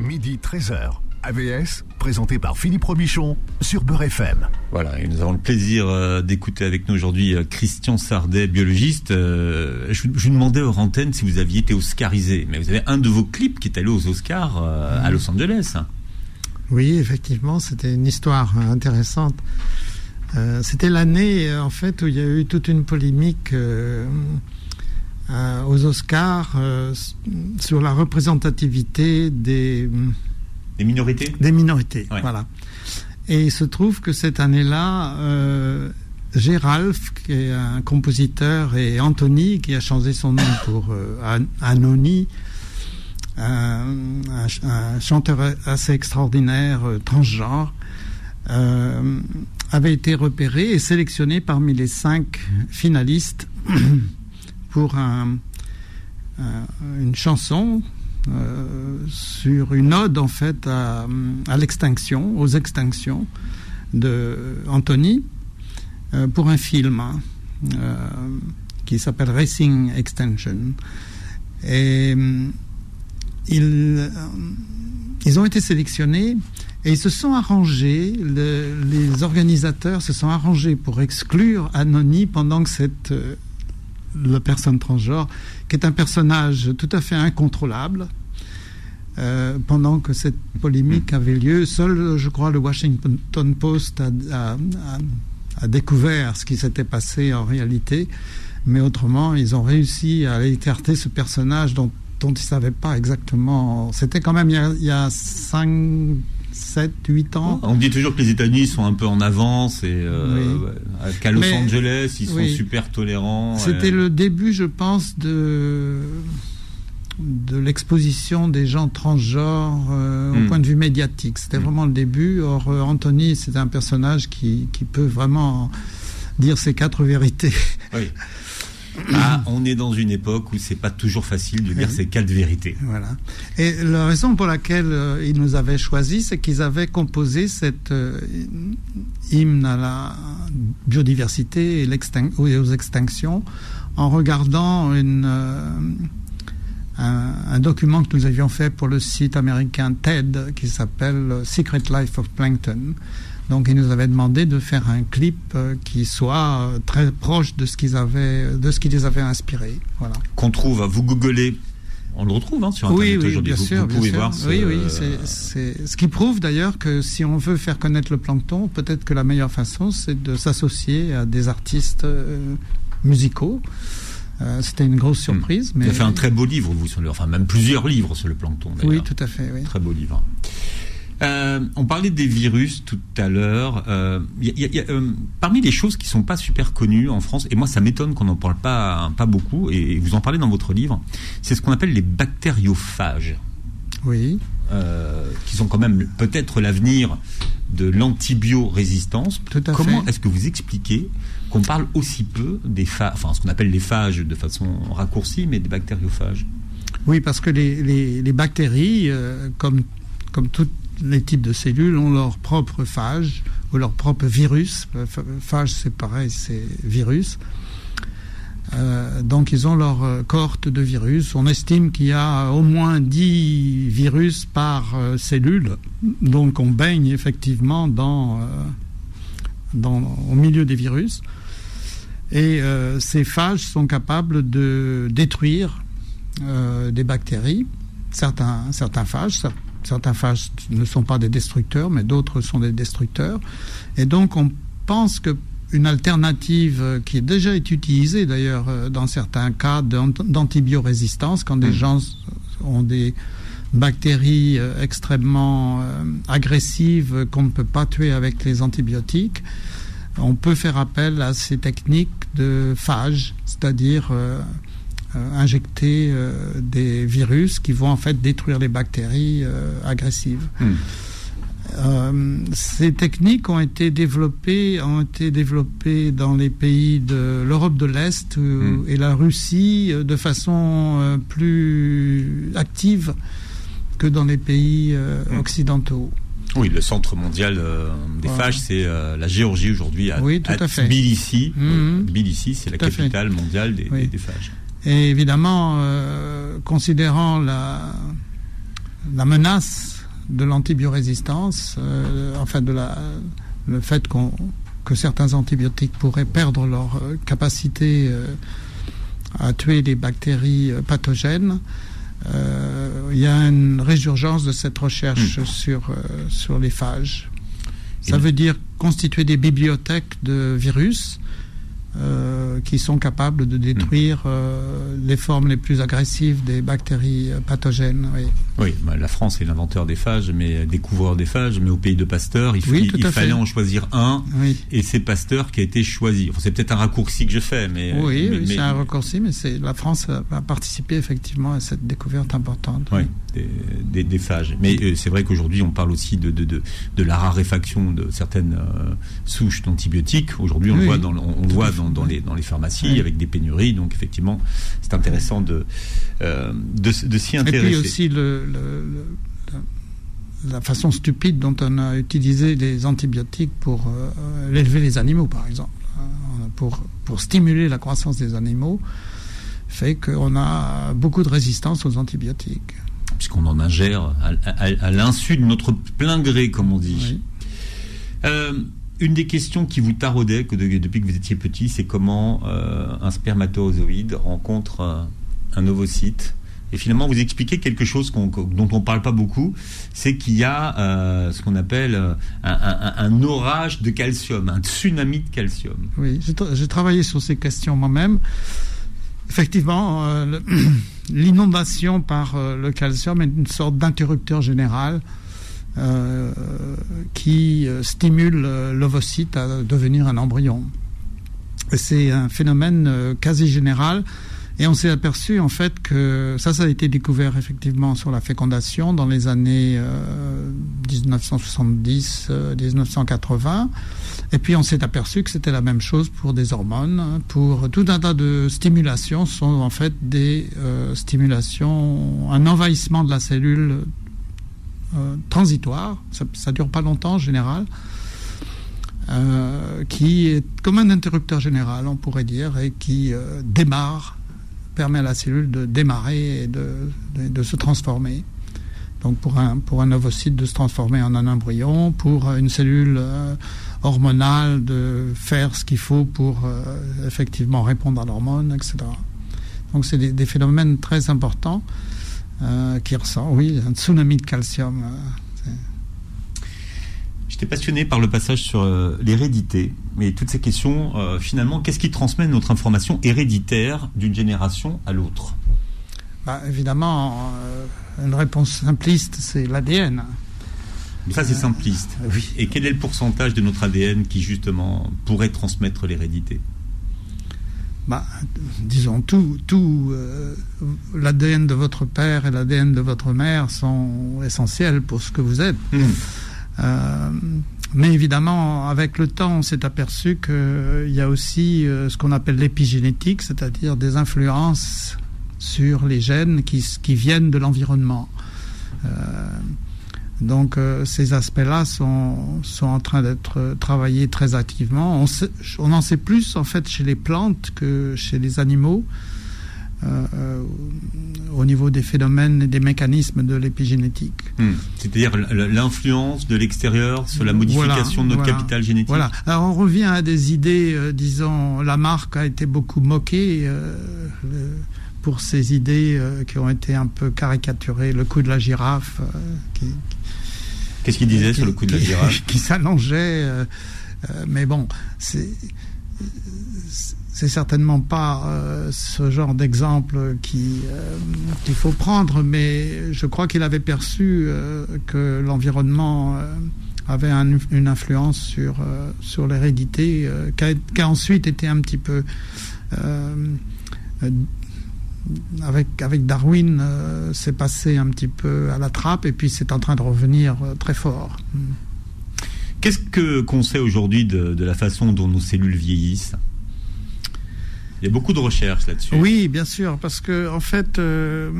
Speaker 1: Midi 13h. AVS, présenté par Philippe Robichon sur Beurre FM.
Speaker 2: Voilà, et nous avons le plaisir euh, d'écouter avec nous aujourd'hui euh, Christian Sardet, biologiste. Euh, je, vous demandais aux antenne si vous aviez été oscarisé, mais vous avez un de vos clips qui est allé aux Oscars à Los Angeles.
Speaker 3: Oui, effectivement, c'était une histoire intéressante. c'était l'année, en fait, où il y a eu toute une polémique aux Oscars sur la représentativité des
Speaker 2: des minorités
Speaker 3: Des minorités, voilà. Et il se trouve que cette année-là, euh, Géralf, qui est un compositeur, et Anthony, qui a changé son nom pour euh, Anony, un, chanteur assez extraordinaire, euh, transgenre, euh, avait été repéré et sélectionné parmi les cinq finalistes pour un, une chanson sur une ode en fait à, l'extinction, aux extinctions de Anthony euh, pour un film hein, euh, qui s'appelle Racing Extension. Et ils, ils ont été sélectionnés et ils se sont arrangés, les organisateurs se sont arrangés pour exclure Anony pendant que cette la personne transgenre, qui est un personnage tout à fait incontrôlable. Euh, pendant que cette polémique avait lieu, seul, je crois, le Washington Post a, découvert ce qui s'était passé en réalité, mais autrement, ils ont réussi à écarter ce personnage dont, dont ils ne savaient pas exactement. C'était quand même il y a, il y a cinq 7, 8 ans.
Speaker 2: On dit toujours que les États-Unis sont un peu en avance et euh, qu'à Los Angeles, ils sont super tolérants.
Speaker 3: C'était le début, je pense, de de l'exposition des gens transgenres euh, au hmm. point de vue médiatique. C'était hmm. vraiment le début. Or, euh, Anthony, c'est un personnage qui, qui peut vraiment dire ses quatre vérités. Oui.
Speaker 2: Ah, on est dans une époque où c'est pas toujours facile de dire ces quatre vérités.
Speaker 3: Voilà. Et la raison pour laquelle euh, ils nous avaient choisi, c'est qu'ils avaient composé cette euh, hymne à la biodiversité et, aux extinctions en regardant une, euh, un, un, document que nous avions fait pour le site américain TED qui s'appelle Secret Life of Plankton donc ils nous avaient demandé de faire un clip euh, qui soit très proche de ce qu'ils avaient, de ce qui les avait inspirés. Voilà.
Speaker 2: Qu'on trouve, vous googlez on le retrouve hein, sur Internet
Speaker 3: oui, oui, bien sûr,
Speaker 2: vous pouvez voir.
Speaker 3: Oui, oui, c'est ce qui prouve d'ailleurs que si on veut faire connaître le plancton, peut-être que la meilleure façon, c'est de s'associer à des artistes euh, musicaux. C'était une grosse surprise.
Speaker 2: Vous avez fait un très beau livre, vous, sur le, enfin même plusieurs livres sur le plancton.
Speaker 3: Oui, tout à fait. Oui.
Speaker 2: Très beau livre. Euh, on parlait des virus tout à l'heure. Euh, euh, parmi les choses qui sont pas super connues en France, et moi ça m'étonne qu'on n'en parle pas, pas beaucoup, et vous en parlez dans votre livre, c'est ce qu'on appelle les bactériophages.
Speaker 3: Oui.
Speaker 2: Qui sont quand même peut-être l'avenir de l'antibiorésistance. Comment est-ce que vous expliquez qu'on parle aussi peu des phages, enfin ce qu'on appelle les phages de façon raccourcie, mais des bactériophages?
Speaker 3: Oui, parce que les, les bactéries, comme, comme toutes les types de cellules ont leur propre phage ou leur propre virus. Euh, phage, c'est pareil, c'est virus. Euh, donc ils ont leur euh, cohorte de virus. On estime qu'il y a au moins 10 virus par cellule. Donc on baigne effectivement dans, au milieu des virus. Et ces phages sont capables de détruire des bactéries, certains, certains certains phages ne sont pas des destructeurs, mais d'autres sont des destructeurs. Et donc on pense que une alternative qui est déjà utilisée d'ailleurs dans certains cas d'antibiorésistance, quand des mmh. gens ont des bactéries euh, extrêmement euh, agressives qu'on ne peut pas tuer avec les antibiotiques, on peut faire appel à ces techniques de phage, c'est-à-dire euh, injecter des virus qui vont en fait détruire les bactéries agressives. Hmm. ces techniques ont été développées, ont été développées dans les pays de l'Europe de l'Est hmm. et la Russie de façon plus active que dans les pays euh, hmm. occidentaux.
Speaker 2: Oui, le centre mondial euh, des phages, c'est euh, la Géorgie aujourd'hui, à,
Speaker 3: oui, tout à, fait.
Speaker 2: Tbilissi. Hmm. c'est la capitale mondiale des, phages.
Speaker 3: Et évidemment, considérant la, la menace de l'antibiorésistance, enfin de la, le fait qu'on que certains antibiotiques pourraient perdre leur capacité à tuer les bactéries pathogènes, euh, il y a une résurgence de cette recherche hmm. sur, euh, sur les phages. Ça veut dire constituer des bibliothèques de virus euh, qui sont capables de détruire euh, les formes les plus agressives des bactéries euh, pathogènes.
Speaker 2: Oui, bah, la France est l'inventeur des phages, mais découvreur des phages, mais au pays de Pasteur, il, fallait en choisir un, et c'est Pasteur qui a été choisi. c'est peut-être un raccourci que je fais, mais
Speaker 3: oui, c'est un raccourci, mais c'est la France a participé effectivement à cette découverte importante.
Speaker 2: Oui, des, phages. Mais c'est vrai qu'aujourd'hui, on parle aussi de, de, de, la raréfaction de certaines souches d'antibiotiques. Aujourd'hui, on, le voit dans, on voit dans dans, les, dans les pharmacies avec des pénuries. Donc effectivement, c'est intéressant de, euh, de, s'y intéresser.
Speaker 3: Et puis aussi le, la façon stupide dont on a utilisé les antibiotiques pour euh, élever les animaux, par exemple, euh, pour, pour stimuler la croissance des animaux, fait qu'on a beaucoup de résistance aux antibiotiques.
Speaker 2: Puisqu'on en ingère à, l'insu de notre plein gré, comme on dit. Euh, une des questions qui vous taraudait depuis que vous étiez petit, c'est comment euh, un spermatozoïde rencontre euh, un ovocyte. Et finalement, vous expliquez quelque chose dont on ne parle pas beaucoup, c'est qu'il y a euh, ce qu'on appelle un, orage de calcium, un tsunami de calcium.
Speaker 3: Oui, j'ai travaillé sur ces questions moi-même. Effectivement, l'inondation par le calcium est une sorte d'interrupteur général euh, qui euh, stimule euh, l'ovocyte à devenir un embryon. C'est un phénomène quasi général. Et on s'est aperçu en fait que ça, ça a été découvert effectivement sur la fécondation dans les années 1970-1980. Et puis on s'est aperçu que c'était la même chose pour des hormones, pour tout un tas de stimulations sont en fait des stimulations, un envahissement de la cellule euh, transitoire, ça, ne dure pas longtemps en général, euh, qui est comme un interrupteur général, on pourrait dire, et qui euh, démarre, permet à la cellule de démarrer et de, de, se transformer. Donc pour un, pour un ovocyte de se transformer en un embryon, pour une cellule hormonale de faire ce qu'il faut pour effectivement répondre à l'hormone, etc. Donc c'est des, des, phénomènes très importants. Euh, qui ressent, oui, un tsunami de calcium. Euh,
Speaker 2: J'étais passionné par le passage sur euh, l'hérédité, mais toutes ces questions, finalement, qu'est-ce qui transmet notre information héréditaire d'une génération à l'autre?
Speaker 3: Bah, Évidemment, une réponse simpliste, c'est l'ADN.
Speaker 2: Ça, c'est simpliste.
Speaker 3: oui.
Speaker 2: Et quel est le pourcentage de notre ADN qui, justement, pourrait transmettre l'hérédité?
Speaker 3: Bah, disons, tout, tout euh, l'ADN de votre père et l'ADN de votre mère sont essentiels pour ce que vous êtes. Hmm. Euh, mais évidemment, avec le temps, on s'est aperçu qu'il y a aussi euh, ce qu'on appelle l'épigénétique, c'est-à-dire des influences sur les gènes qui, qui viennent de l'environnement. Donc euh, ces aspects-là sont, sont en train d'être travaillés très activement. On, on, en sait plus en fait chez les plantes que chez les animaux. au niveau des phénomènes et des mécanismes de l'épigénétique.
Speaker 2: Hmm. C'est-à-dire l'influence de l'extérieur sur la modification de notre capital génétique.
Speaker 3: Voilà. Alors on revient à des idées, euh, disons, Lamarck a été beaucoup moqué euh, pour ces idées euh, qui ont été un peu caricaturées, le coup de la girafe.
Speaker 2: Qu'est-ce qu'il disait sur le coup de la girafe
Speaker 3: Qui s'allongeait. mais bon, c'est c'est certainement pas euh, ce genre d'exemple euh, qu'il faut prendre, mais je crois qu'il avait perçu euh, que l'environnement avait une influence sur, sur l'hérédité, qui, a, ensuite été un petit peu... avec, avec Darwin, c'est passé un petit peu à la trappe et puis c'est en train de revenir très fort.
Speaker 2: Qu'est-ce que qu'on sait aujourd'hui de, de la façon dont nos cellules vieillissent? Il y a beaucoup de recherches là-dessus.
Speaker 3: Oui, bien sûr, parce que en fait, euh,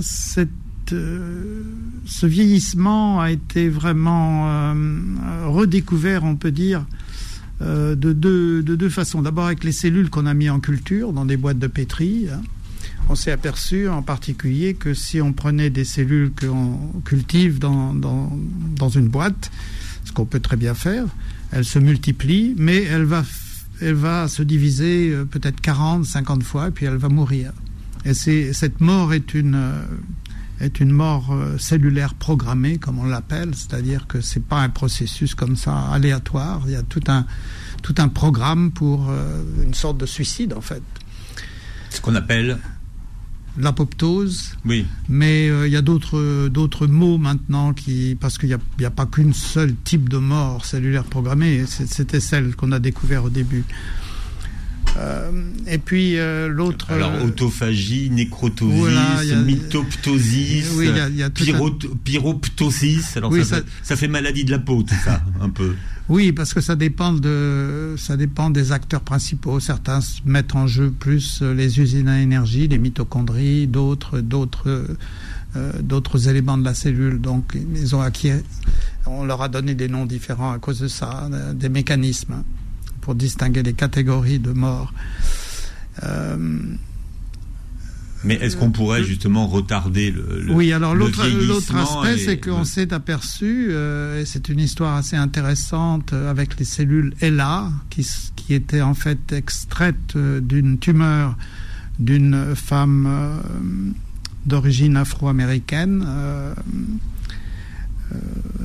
Speaker 3: cette, euh, ce vieillissement a été vraiment euh, redécouvert, on peut dire, de deux, de, deux façons. D'abord avec les cellules qu'on a mis en culture dans des boîtes de pétri. Hein. On s'est aperçu en particulier que si on prenait des cellules qu'on cultive dans, dans, dans une boîte, ce qu'on peut très bien faire, elles se multiplient, mais elles vont elle va se diviser euh, peut-être 40, 50 fois, puis elle va mourir. Et cette mort est une, euh, est une mort euh, cellulaire programmée, comme on l'appelle, c'est-à-dire que c'est pas un processus comme ça aléatoire. Il y a tout un, tout un programme pour une sorte de suicide, en fait.
Speaker 2: Ce qu'on appelle
Speaker 3: l'apoptose.
Speaker 2: Oui.
Speaker 3: Mais euh, il y a d'autres d'autres mots maintenant qui parce qu'il n'y a, a, pas qu'une seule type de mort cellulaire programmée. C'était celle qu'on a découvert au début. Euh, et puis euh, l'autre.
Speaker 2: Alors autophagie, nécrotosis, mitoptosis, pyroptosis. Alors ça, ça, fait maladie de la peau, tout ça, un peu.
Speaker 3: Oui, parce que ça dépend de, ça dépend des acteurs principaux. Certains mettent en jeu plus les usines à énergie, les mitochondries, d'autres, d'autres, euh, d'autres éléments de la cellule. Donc, ils ont acquis, on leur a donné des noms différents à cause de ça, euh, des mécanismes pour distinguer les catégories de morts. Euh,
Speaker 2: mais est-ce qu'on pourrait justement retarder le, le
Speaker 3: Oui, alors l'autre aspect, c'est qu'on s'est aperçu, euh, et c'est une histoire assez intéressante euh, avec les cellules ELA, qui, qui étaient en fait extraites euh, d'une tumeur d'une femme d'origine afro-américaine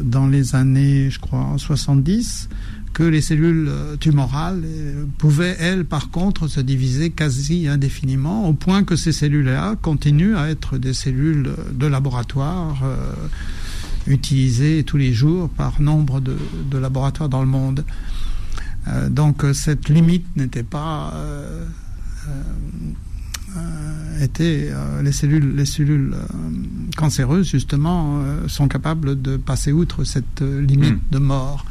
Speaker 3: dans les années, je crois, 70 que les cellules euh, tumorales euh, pouvaient, elles, par contre, se diviser quasi indéfiniment, au point que ces cellules-là continuent à être des cellules de laboratoire euh, utilisées tous les jours par nombre de, laboratoires dans le monde. donc cette limite n'était pas... était, les cellules, les cellules cancéreuses, justement, sont capables de passer outre cette limite hmm. de mort.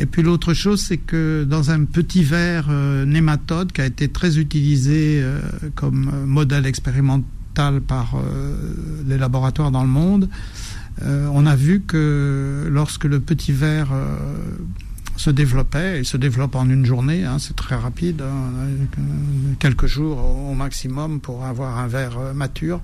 Speaker 3: Et puis l'autre chose, c'est que dans un petit verre euh, nématode qui a été très utilisé euh, comme euh, modèle expérimental par les laboratoires dans le monde, on a vu que lorsque le petit verre se développait, il se développe en une journée, hein, c'est très rapide, hein, quelques jours au maximum pour avoir un verre mature.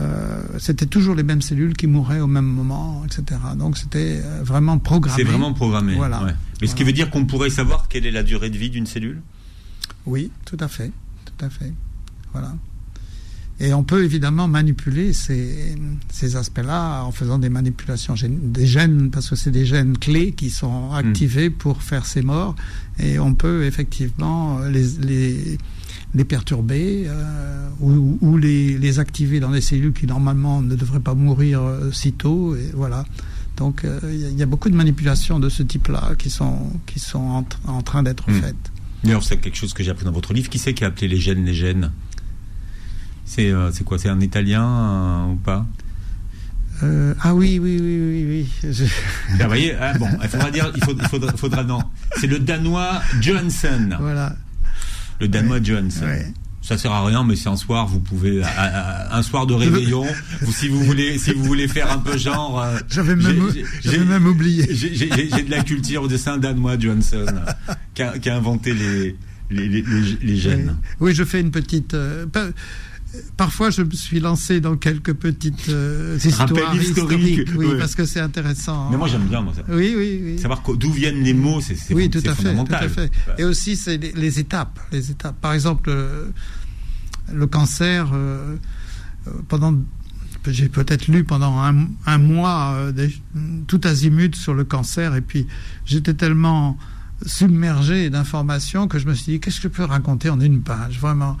Speaker 3: Euh, c'était toujours les mêmes cellules qui mouraient au même moment, etc. Donc c'était euh, vraiment programmé.
Speaker 2: C'est vraiment programmé. Voilà. Mais ce qui veut dire qu'on pourrait savoir quelle est la durée de vie d'une cellule?
Speaker 3: Oui, tout à fait, tout à fait. Voilà. Et on peut évidemment manipuler ces, ces aspects-là en faisant des manipulations des gènes, parce que c'est des gènes clés qui sont activés pour faire ces morts. Et on peut effectivement les, les les perturber euh, ou, les, activer dans des cellules qui normalement ne devraient pas mourir euh, si tôt. Et voilà. Donc il euh, y, a beaucoup de manipulations de ce type-là qui sont, qui sont en, train d'être hmm. faites.
Speaker 2: D'ailleurs, c'est quelque chose que j'ai appris dans votre livre. Qui c'est qui a appelé les gènes les gènes? C'est quoi? C'est un Italien ou pas?
Speaker 3: Ah oui, oui, oui, oui,
Speaker 2: oui. vous voyez, ah, bon, il faudra dire, il faudra, faudra non. C'est le Danois Johansson.
Speaker 3: Voilà
Speaker 2: le Danois Jones. Ça sert à rien, mais c'est un soir, vous pouvez un soir de réveillon, si vous voulez, si vous voulez faire un peu genre.
Speaker 3: Euh, j'avais même, même oublié.
Speaker 2: J'ai de la culture au dessin danois Johnson, qui a, qui a inventé les les, gènes.
Speaker 3: Oui. je fais une petite. Euh, parfois, je me suis lancé dans quelques petites euh, histoires historiques, oui, parce que c'est intéressant.
Speaker 2: Mais moi, j'aime bien moi, ça.
Speaker 3: Oui, oui, oui.
Speaker 2: Savoir d'où viennent les mots, c'est
Speaker 3: oui, tout à
Speaker 2: fait,
Speaker 3: tout à fait. Et aussi, c'est les, étapes, les étapes. Par exemple, le cancer. pendant j'ai peut-être lu pendant un, mois euh, tout azimut sur le cancer et puis j'étais tellement submergé d'informations que je me suis dit qu'est-ce que je peux raconter en une page vraiment.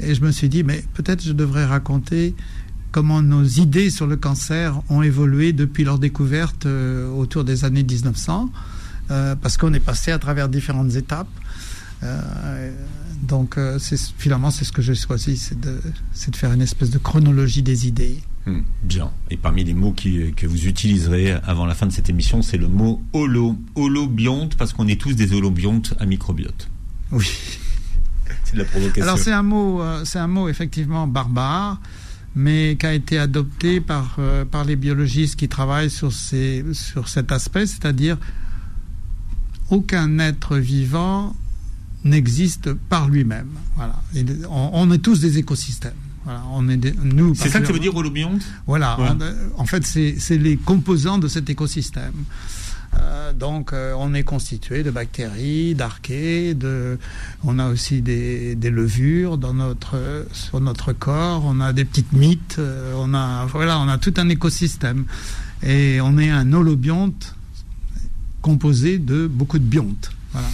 Speaker 3: Et je me suis dit mais peut-être je devrais raconter comment nos idées sur le cancer ont évolué depuis leur découverte euh, autour des années 1900 euh, parce qu'on est passé à travers différentes étapes. Donc finalement c'est ce que j'ai choisi c'est de, de faire une espèce de chronologie des idées
Speaker 2: Hmm, bien. Et parmi les mots que vous utiliserez avant la fin de cette émission, c'est le mot holo. Holobionte, parce qu'on est tous des holobiontes à microbiote.
Speaker 3: Oui.
Speaker 2: c'est de la provocation.
Speaker 3: Alors c'est un mot, euh, c'est un mot effectivement barbare, mais qui a été adopté par, euh, par les biologistes qui travaillent sur, ces, sur cet aspect, c'est-à-dire aucun être vivant n'existe par lui-même. Voilà. on est tous des écosystèmes
Speaker 2: on est nous. C'est ça que ça veut dire holobionte
Speaker 3: Voilà. en fait, c'est les composants de cet écosystème. Euh, donc, euh, on est constitué de bactéries, d'archées, de, on a aussi des, levures dans notre, sur notre corps, on a des petites mythes, euh, on a, voilà, on a tout un écosystème. Et on est un holobionte composé de beaucoup de biontes. Voilà.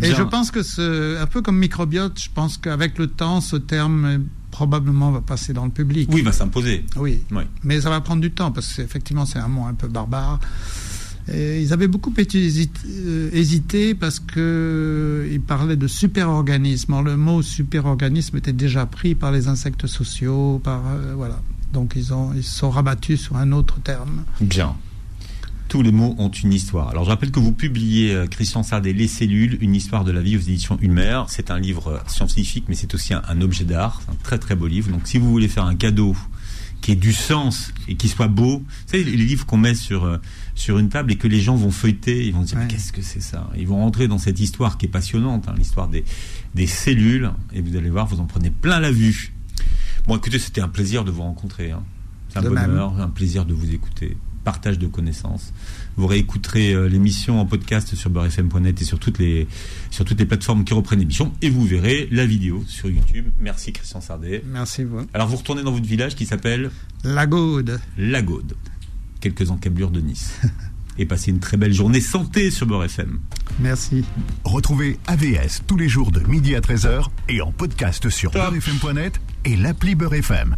Speaker 3: Et je pense que un peu comme microbiote, je pense qu'avec le temps, ce terme probablement va passer dans le public.
Speaker 2: Oui, va s'imposer.
Speaker 3: Oui. Mais ça va prendre du temps parce qu'effectivement, c'est un mot un peu barbare. Et ils avaient beaucoup euh, hésité parce qu'ils parlaient de superorganisme. Or, le mot superorganisme était déjà pris par les insectes sociaux, par euh, voilà. Donc ils ont ils se sont rabattus sur un autre terme.
Speaker 2: Bien. Tous les mots ont une histoire. Alors je rappelle que vous publiez, euh, Christian Sardet, Les cellules, une histoire de la vie aux éditions Ulmer. C'est un livre euh, scientifique, mais c'est aussi un, objet d'art. C'est un très très beau livre. Donc si vous voulez faire un cadeau qui ait du sens et qui soit beau, savez, les livres qu'on met sur, euh, sur une table et que les gens vont feuilleter, ils vont se dire qu'est-ce que c'est ça? Ils vont rentrer dans cette histoire qui est passionnante, hein, l'histoire des, des cellules, et vous allez voir, vous en prenez plein la vue. Bon, écoutez, c'était un plaisir de vous rencontrer. Hein. C'est un bonheur, un plaisir de vous écouter partage de connaissances. Vous réécouterez euh, l'émission en podcast sur beurrefm.net et sur toutes les sur toutes les plateformes qui reprennent l'émission et vous verrez la vidéo sur YouTube. Merci Christian Sardet.
Speaker 3: Merci vous.
Speaker 2: Alors vous retournez dans votre village qui s'appelle
Speaker 3: La Gaude.
Speaker 2: La Gaude. Quelques encablures de Nice. et passez une très belle journée santé sur Beurre FM.
Speaker 3: Merci.
Speaker 1: Retrouvez AVS tous les jours de midi à 13h et en podcast sur beurrefm.net et l'appli Beurre FM.